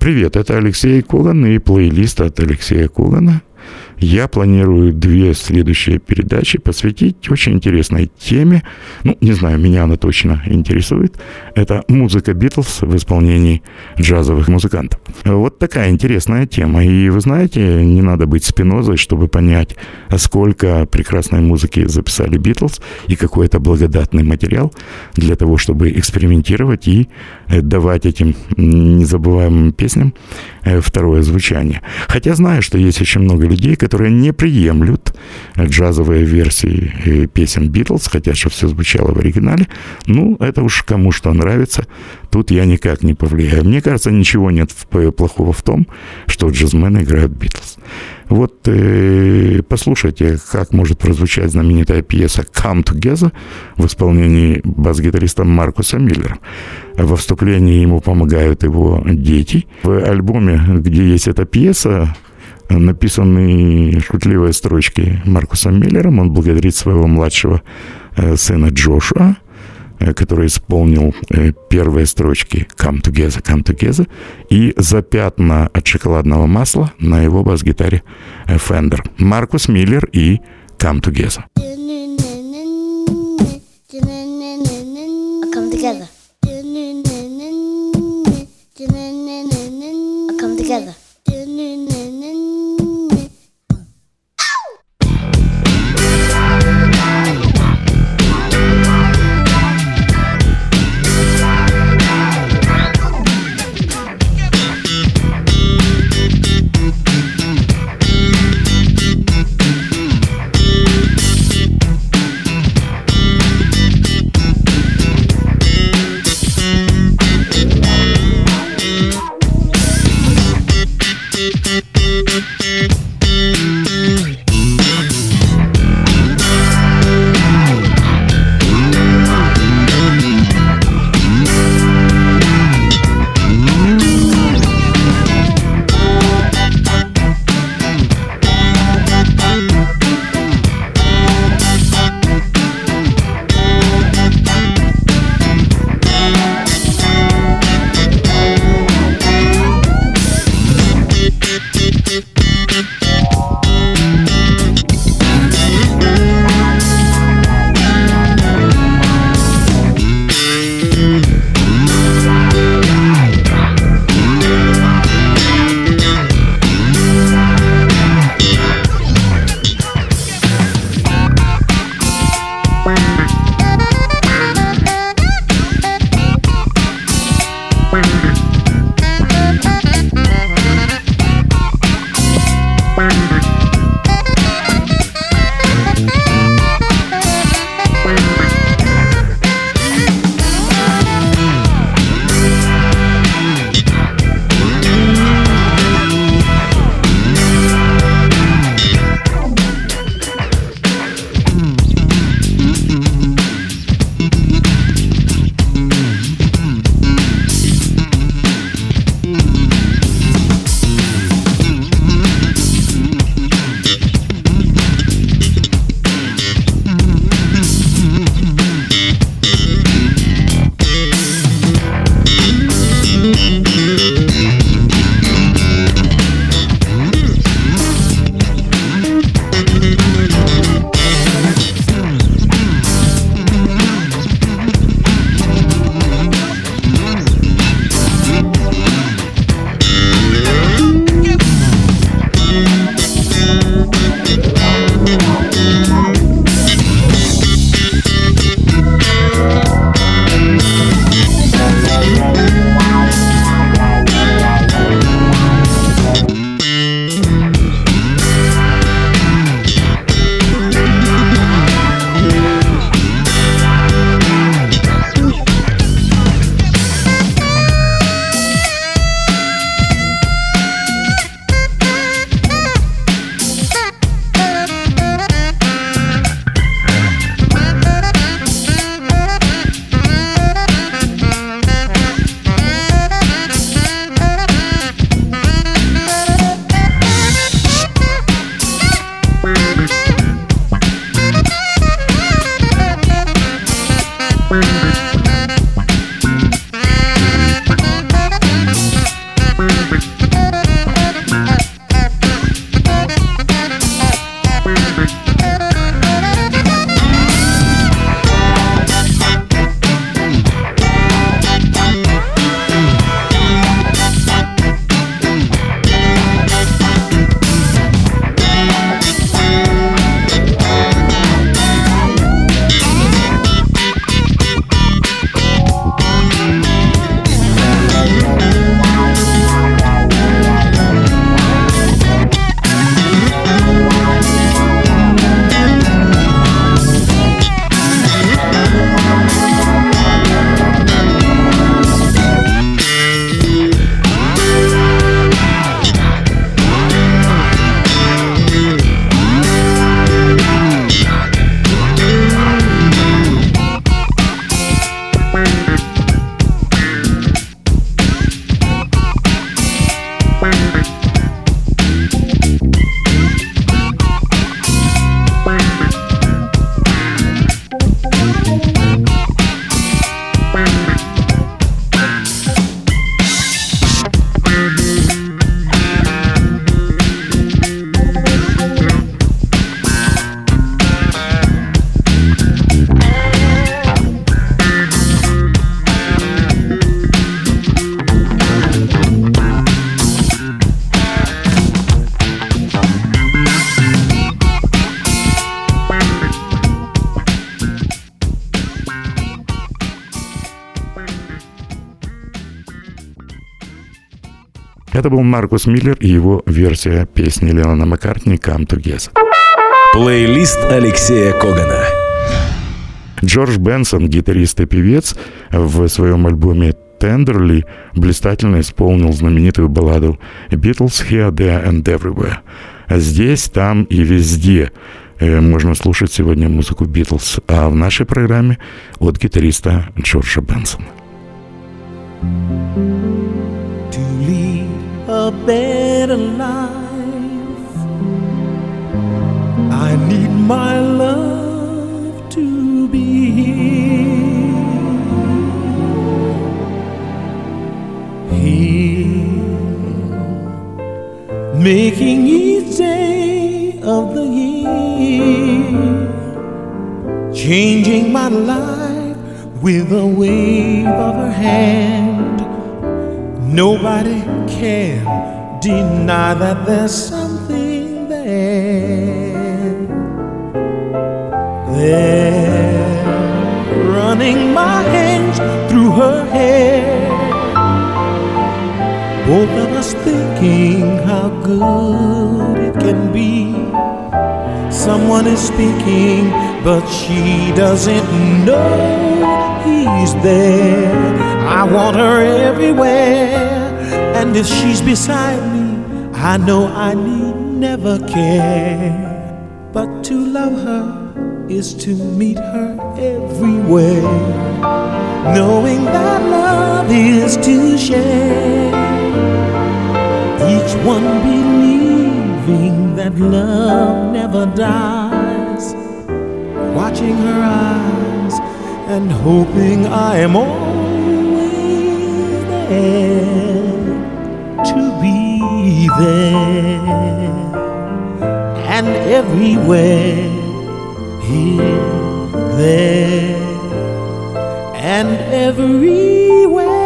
Привет, это Алексей Коган и плейлист от Алексея Когана. Я планирую две следующие передачи посвятить очень интересной теме. Ну, не знаю, меня она точно интересует. Это музыка Битлз в исполнении джазовых музыкантов. Вот такая интересная тема. И вы знаете, не надо быть спинозой, чтобы понять, сколько прекрасной музыки записали Битлз и какой это благодатный материал для того, чтобы экспериментировать и давать этим незабываемым песням второе звучание. Хотя знаю, что есть очень много людей, которые не приемлют джазовые версии э, песен Битлз, хотя что все звучало в оригинале. Ну, это уж кому что нравится. Тут я никак не повлияю. Мне кажется, ничего нет плохого в том, что джазмены играют Битлз. Вот э, послушайте, как может прозвучать знаменитая пьеса «Come Together» в исполнении бас-гитариста Маркуса Миллера. Во вступлении ему помогают его дети. В альбоме, где есть эта пьеса, написаны шутливые строчки Маркусом Миллером. Он благодарит своего младшего э, сына Джошуа, э, который исполнил э, первые строчки «Come Together, Come Together» и за пятна от шоколадного масла на его бас-гитаре Fender. Маркус Миллер и «Come Together». Был Маркус Миллер и его версия песни Леннона Маккартни «Come Together». Плейлист Алексея Когана. Джордж Бенсон, гитарист и певец, в своем альбоме Тендерли блистательно исполнил знаменитую балладу «Beatles Here, There and Everywhere». Здесь, там и везде э, можно слушать сегодня музыку Битлз, а в нашей программе от гитариста Джорджа Бенсона. A better life. I need my love to be here. Making each day of the year. Changing my life with a wave of her hand Nobody can deny that there's something there. There, running my hands through her hair. Both of us thinking how good it can be. Someone is speaking, but she doesn't know he's there. I want her everywhere. And if she's beside me, I know I need never care. But to love her is to meet her everywhere. Knowing that love is to share. Each one believing that love never dies. Watching her eyes and hoping I am all to be there and everywhere, here, there, and everywhere.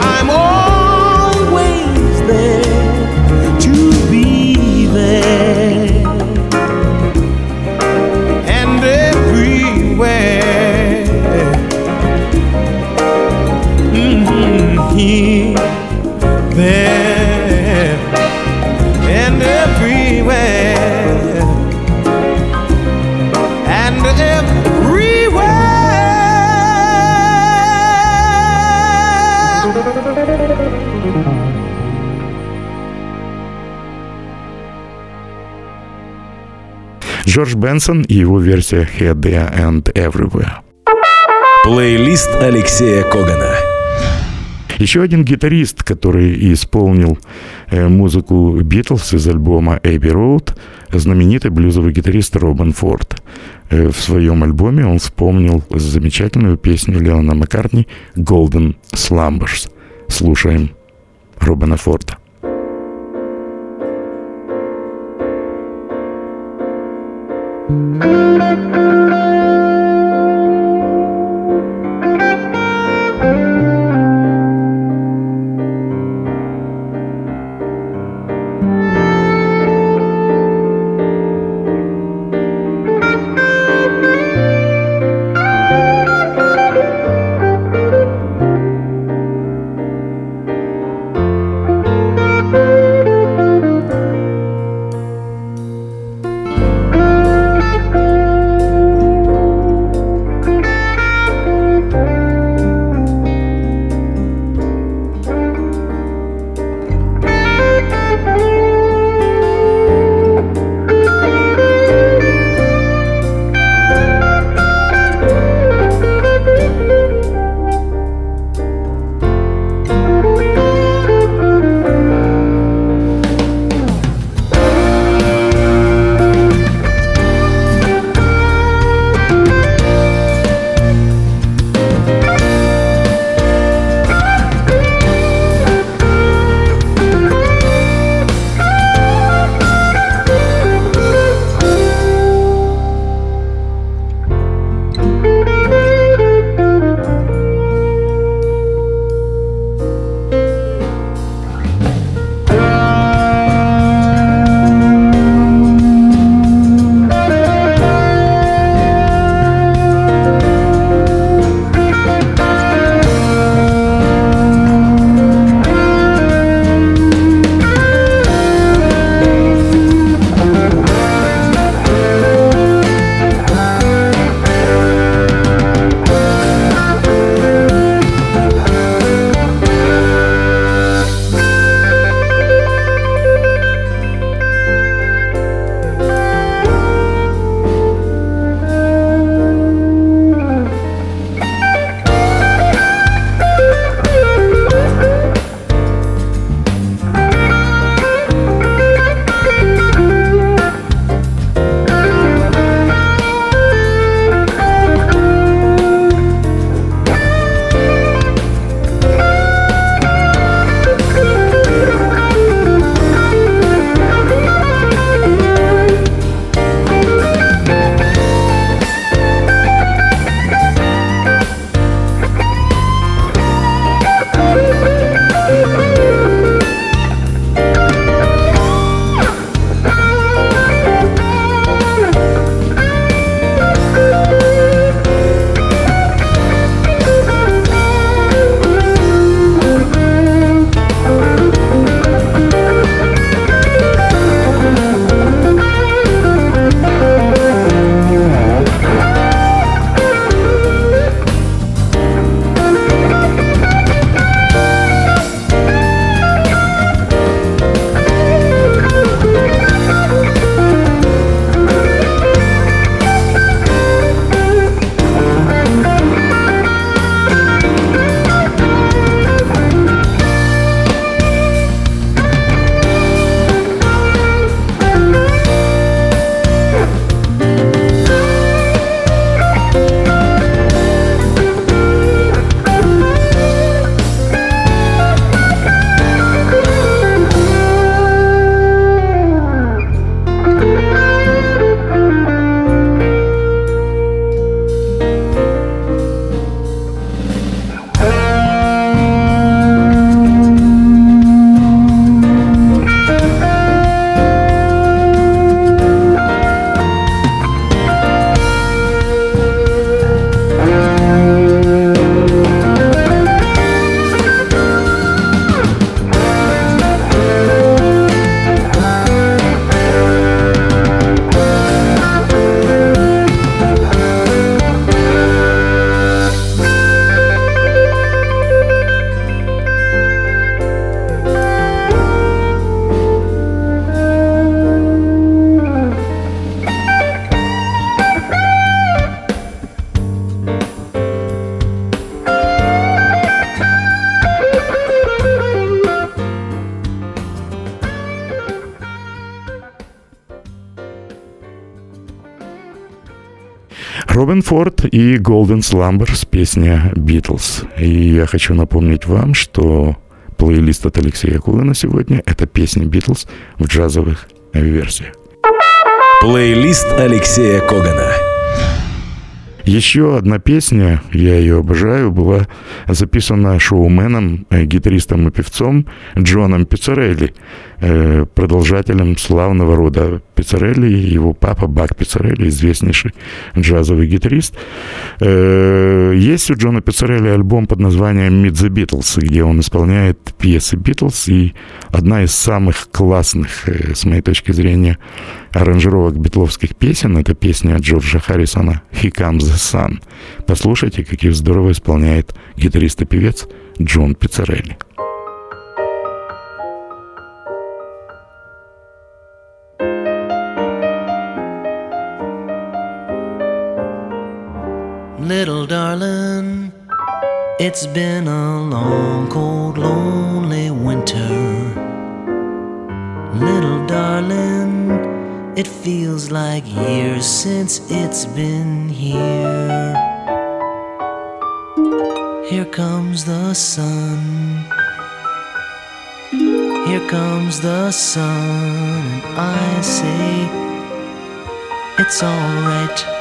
I'm old. Джордж Бенсон и его версия Here, There and Everywhere. Плейлист Алексея Когана. Еще один гитарист, который исполнил э, музыку Битлз из альбома Эбби Роуд, знаменитый блюзовый гитарист Робин Форд. Э, в своем альбоме он вспомнил замечательную песню Леона Маккартни «Golden Slumbers». Слушаем Робина Форда. Música Робин Форд и Golden Slumbers, песня «Beatles». И я хочу напомнить вам, что плейлист от Алексея Кулина сегодня — это песни «Beatles» в джазовых версиях. Плейлист Алексея Когана. Еще одна песня, я ее обожаю, была записана шоуменом, э, гитаристом и певцом Джоном Пиццарелли, э, продолжателем славного рода Пиццарелли, его папа Бак Пиццарелли, известнейший джазовый гитарист. Э, есть у Джона Пиццарелли альбом под названием «Meet the Beatles», где он исполняет пьесы Битлз, и одна из самых классных, с моей точки зрения, аранжировок битловских песен. Это песня Джорджа Харрисона «He Comes the Sun». Послушайте, как их здорово исполняет гитарист и певец Джон Пиццарелли. Little darling, it's been a long, cold, lonely winter. Little darling, It feels like years since it's been here. Here comes the sun. Here comes the sun, and I say it's alright.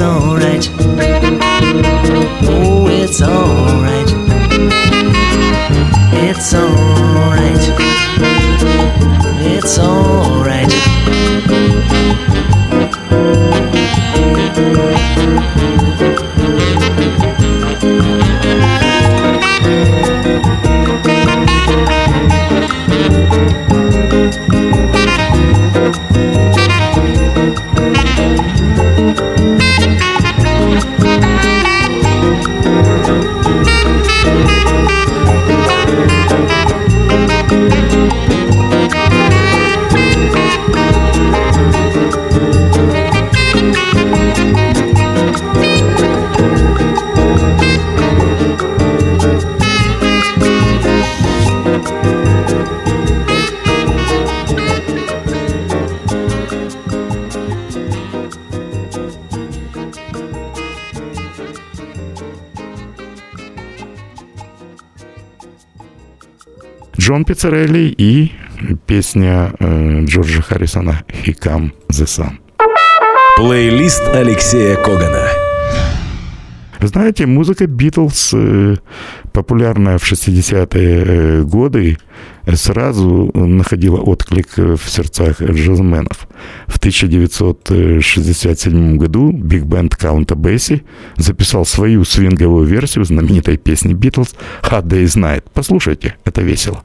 Alright. Джон Пиццарелли и песня э, Джорджа Харрисона «He Come the Sun». Плейлист Алексея Когана. Знаете, музыка Битлз, э, популярная в 60-е э, годы, сразу находила отклик в сердцах джазменов. В 1967 году биг-бенд Каунта Бесси записал свою свинговую версию знаменитой песни Битлз «Hot Day's Night». Послушайте, это весело.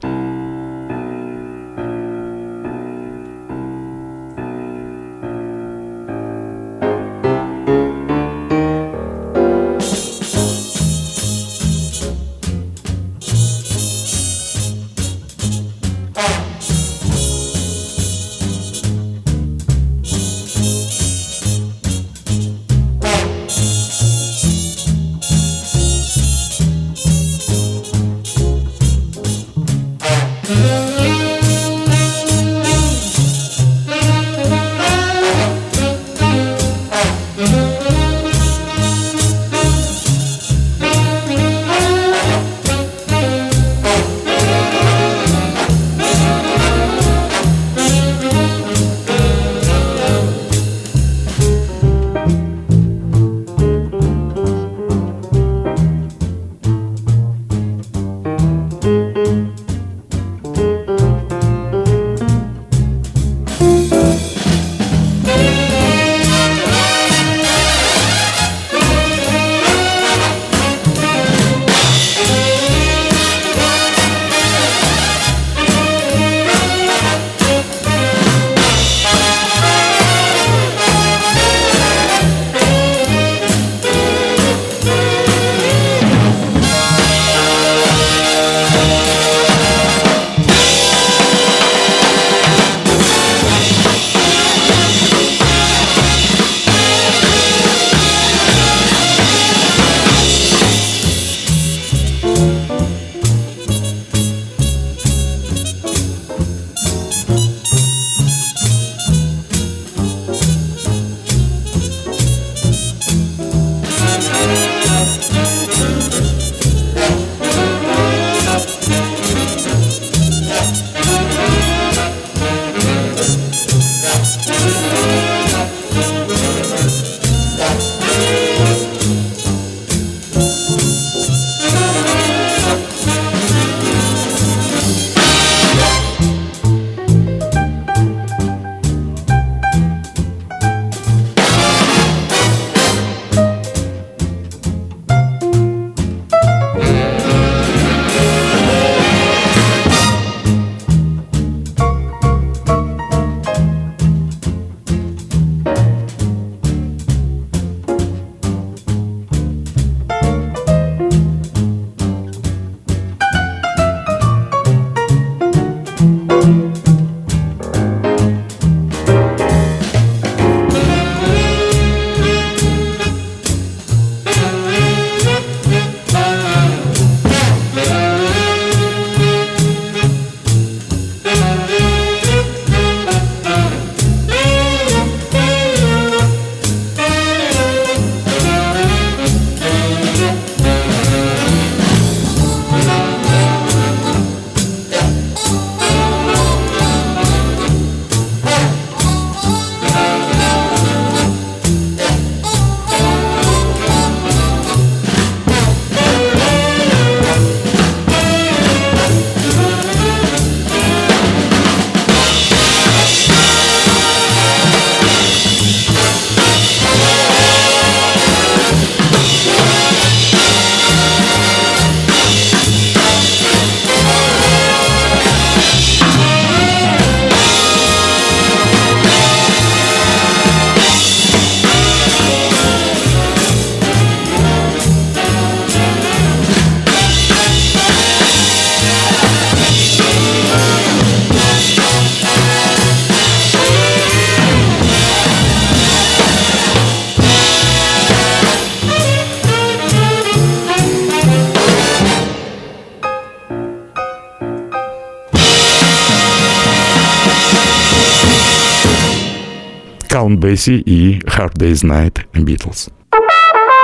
Бесси и Hard Day's Night Beatles.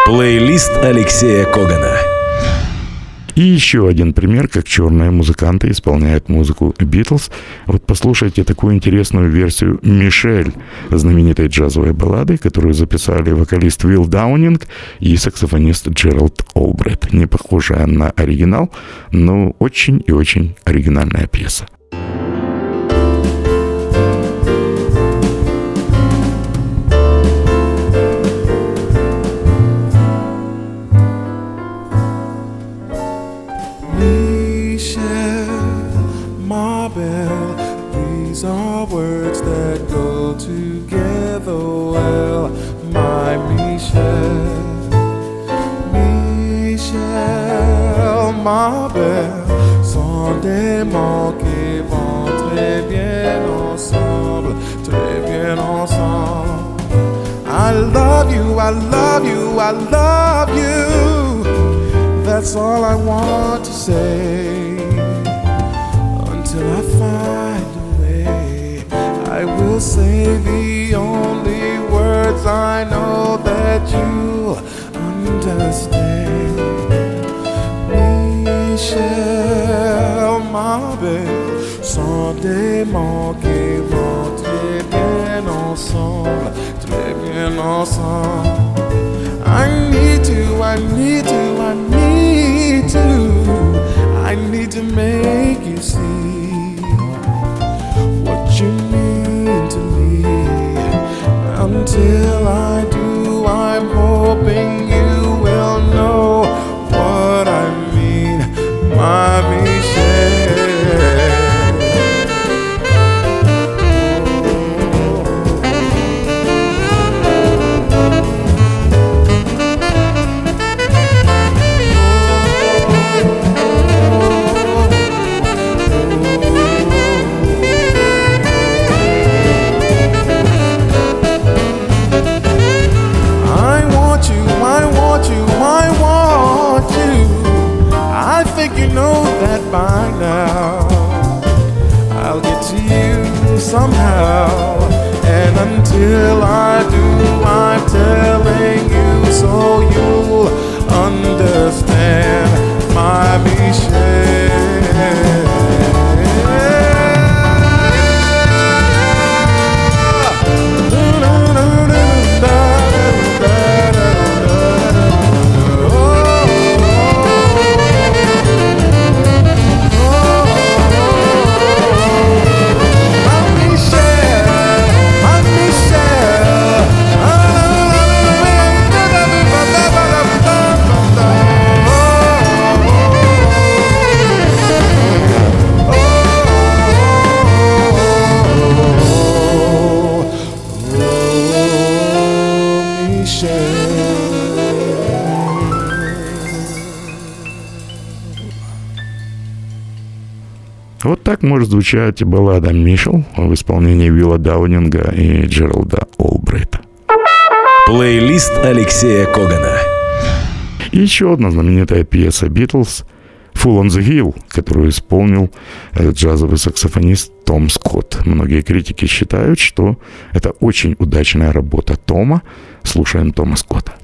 Плейлист Алексея Когана. И еще один пример, как черные музыканты исполняют музыку Битлз. Вот послушайте такую интересную версию «Мишель» знаменитой джазовой баллады, которую записали вокалист Уилл Даунинг и саксофонист Джеральд Олбрайт. Не похожая на оригинал, но очень и очень оригинальная пьеса. Ma belle qui vont très bien ensemble, très bien ensemble. I love you, I love you, I love you. That's all I want to say. Until I find a way, I will say the only words I know that you'll understand. Mots qui vont très bien ensemble, très bien ensemble. I need to, I need to, I need to, I need to make you see what you mean to me. Until так может звучать баллада «Мишел» в исполнении Вилла Даунинга и Джералда Олбрайта. Плейлист Алексея Когана. И еще одна знаменитая пьеса «Битлз» «Full on the Hill», которую исполнил э, джазовый саксофонист Том Скотт. Многие критики считают, что это очень удачная работа Тома. Слушаем Тома Скотта.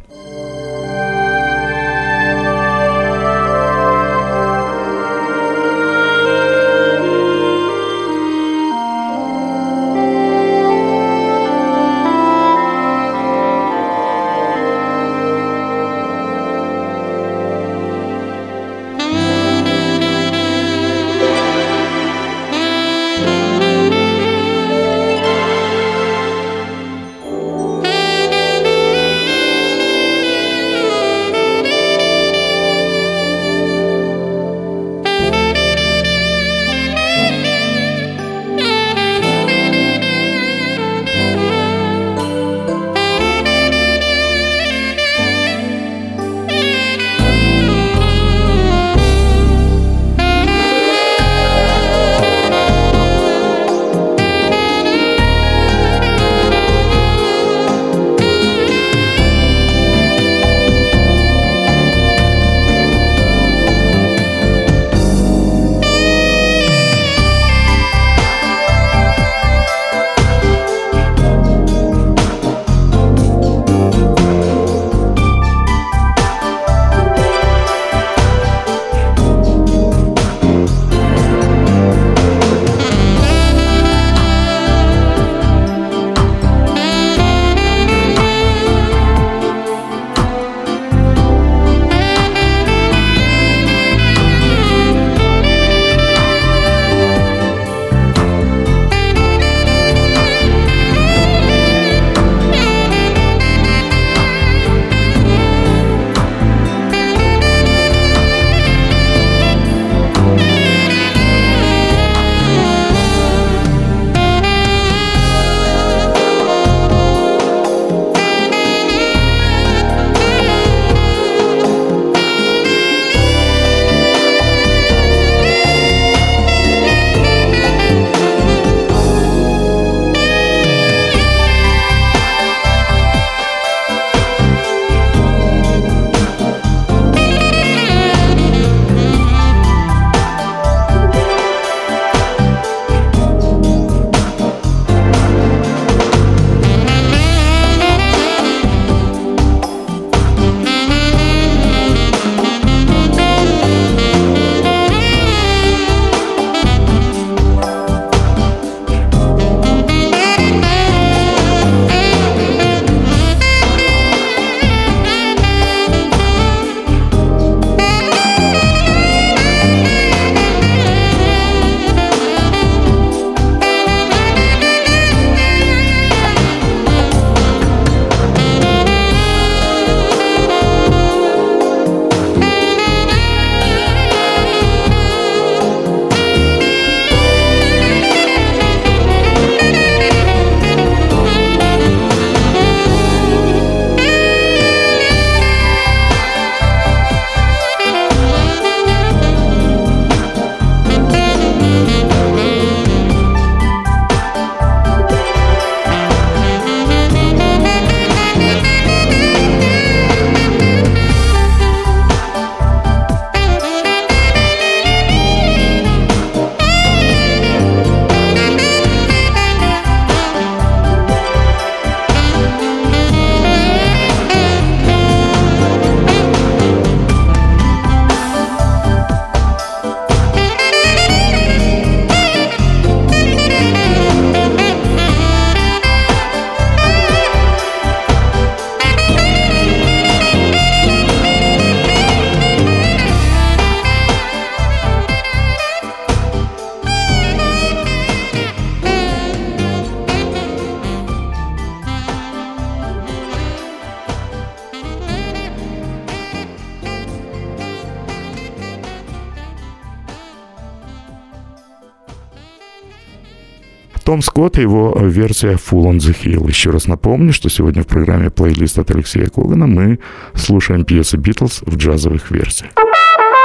Том Скотт и его версия Full on the Hill. Еще раз напомню, что сегодня в программе плейлист от Алексея Когана мы слушаем пьесы Битлз в джазовых версиях.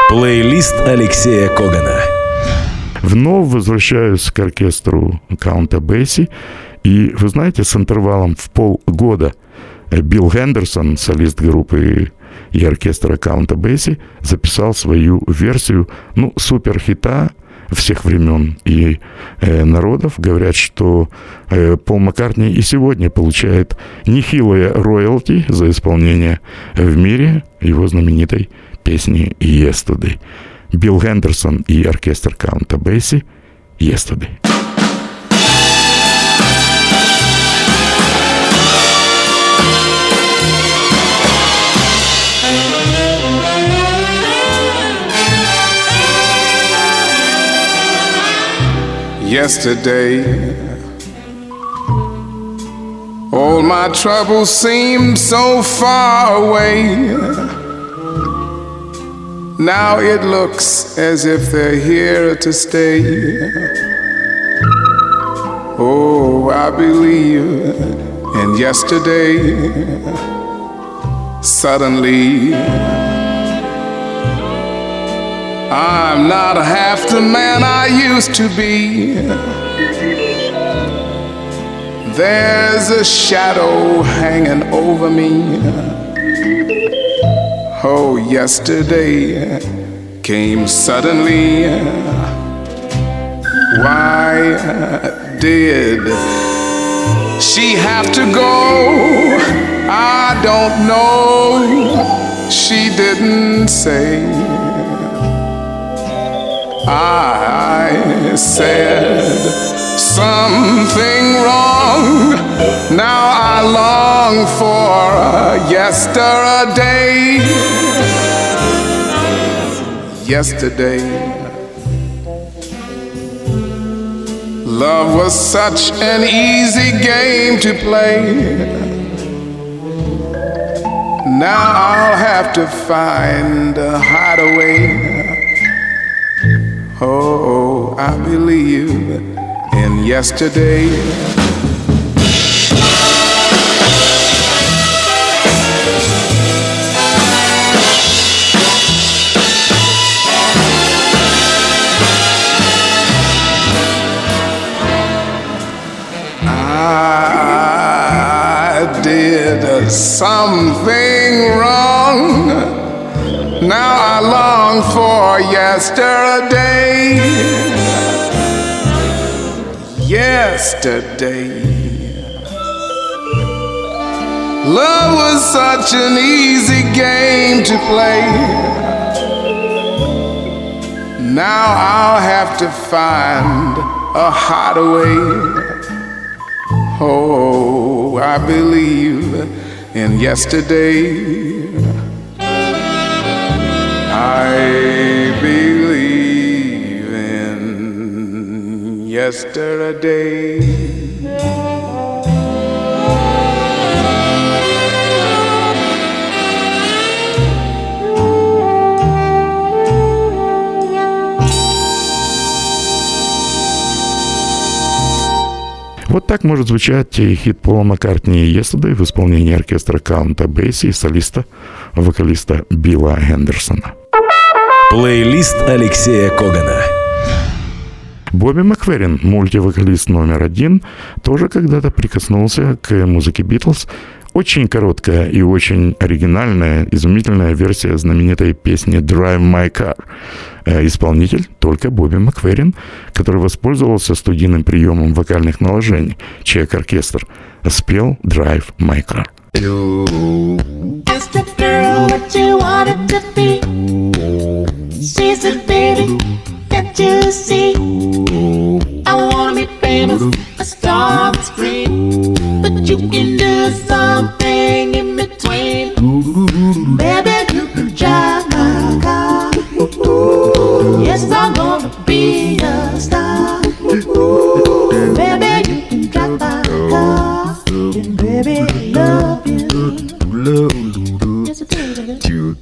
Плейлист Алексея Когана. Вновь возвращаюсь к оркестру Каунта Бесси. И вы знаете, с интервалом в полгода Билл Хендерсон, солист группы и оркестра Каунта Бесси, записал свою версию, ну, суперхита всех времен и э, народов. Говорят, что э, Пол Маккартни и сегодня получает нехилые роялти за исполнение в мире его знаменитой песни «Yesterday». Билл Хендерсон и оркестр Каунта Бесси «Yesterday». Yesterday. All my troubles seemed so far away. Now it looks as if they're here to stay. Oh, I believe in yesterday. Suddenly, I'm not half the man I used to be. There's a shadow hanging over me. Oh, yesterday came suddenly. Why did she have to go? I don't know. She didn't say. I said something wrong. Now I long for yesterday. Yesterday. Love was such an easy game to play. Now I'll have to find a hideaway. Oh, I believe in yesterday. I did something wrong now I long for yesterday. Yesterday. Love was such an easy game to play. Now I'll have to find a hideaway. Oh, I believe in yesterday. I believe yesterday. Вот так может звучать хит Пола Маккартни «Yesterday» в исполнении оркестра Каунта Бейси и солиста, вокалиста Билла Хендерсона. Плейлист Алексея Когана. Бобби Макферрин, мультивокалист номер один, тоже когда-то прикоснулся к музыке Битлз. Очень короткая и очень оригинальная, изумительная версия знаменитой песни «Drive My Car». Э, исполнитель только Бобби Макферрин, который воспользовался студийным приемом вокальных наложений. Чек-оркестр спел «Drive My Car». Just a girl that you wanted to be. She's a baby that you see. I wanna be famous, a star on screen. But you can do something in between. Baby, you can drive my car. Yes, I'm gonna be a star. Baby, you can drive my car. Baby, love you. Yes, I do.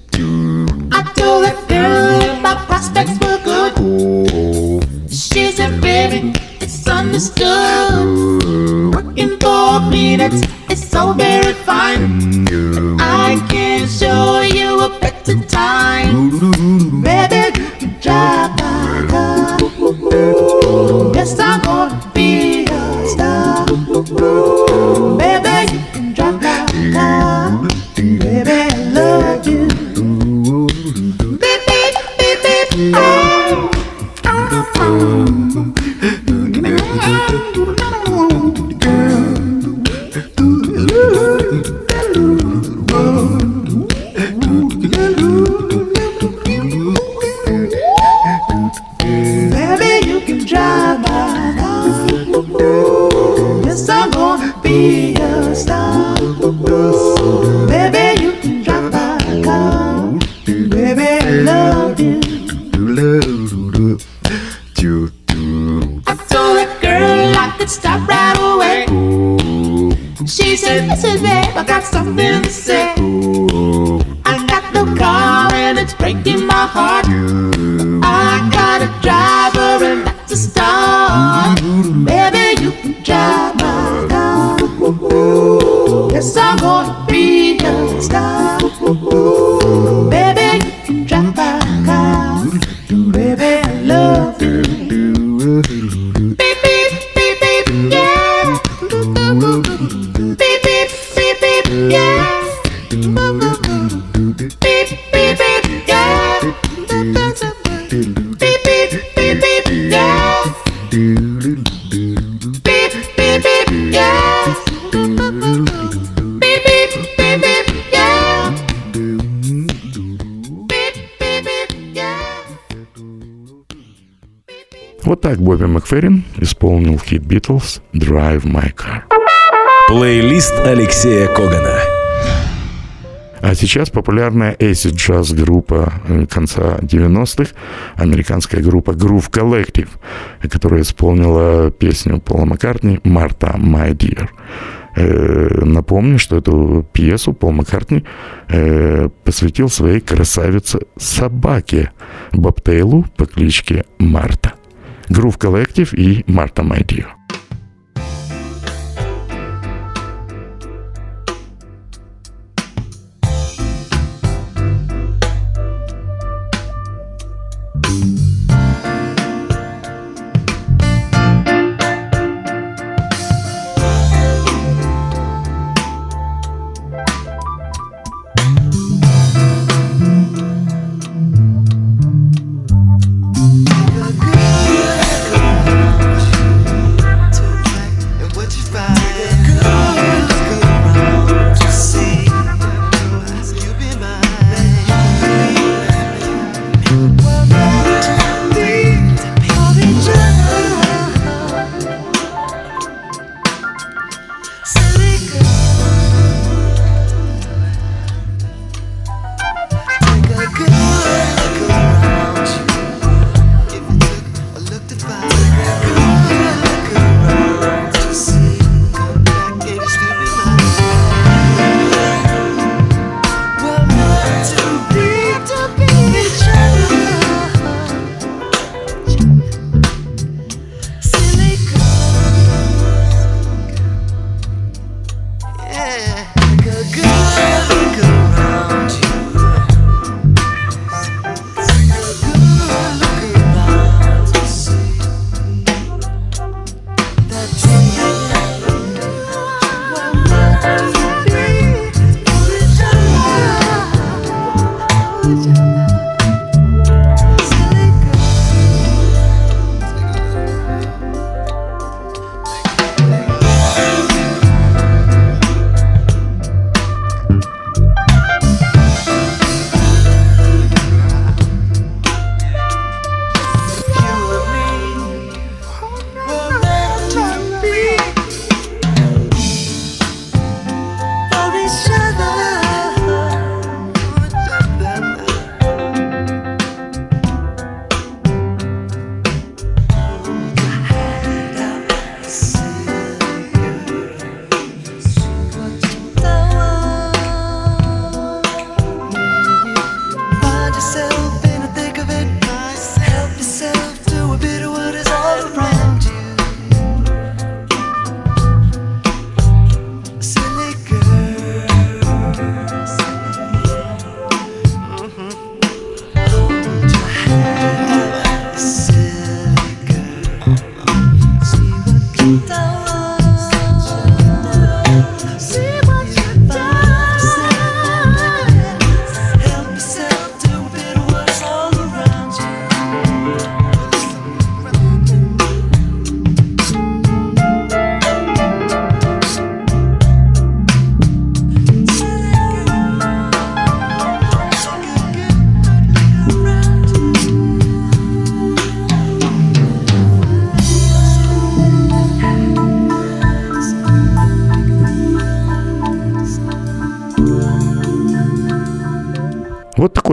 I told that girl my prospects were good. She said, baby, it's understood. Working for peanuts is so very fine. I can show you a better time. Baby, you drive my. Yes, I'm gonna be a star. do do. Вот так Бобби Макферрин исполнил хит Beatles «Drive My Car». Плейлист Алексея Когана. А сейчас популярная acid джаз группа э, конца 90-х, американская группа Groove Collective, которая исполнила песню Пола Маккартни «Марта, my dear». Э, напомню, что эту пьесу Пол Маккартни э, посвятил своей красавице собаке Бобтейлу по кличке Марта. Groove Collective и Marta My Dear.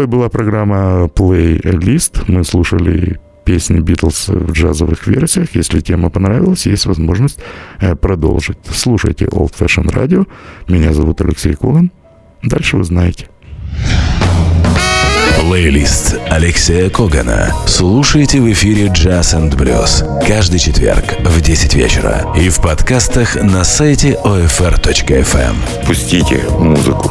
Такой была программа Playlist. Мы слушали песни Битлз в джазовых версиях. Если тема понравилась, есть возможность э, продолжить. Слушайте Old Fashion Radio. Меня зовут Алексей Коган. Дальше вы знаете. Плейлист Алексея Когана. Слушайте в эфире Jazz and Blues каждый четверг в 10 вечера и в подкастах на сайте OFR.FM. Пустите музыку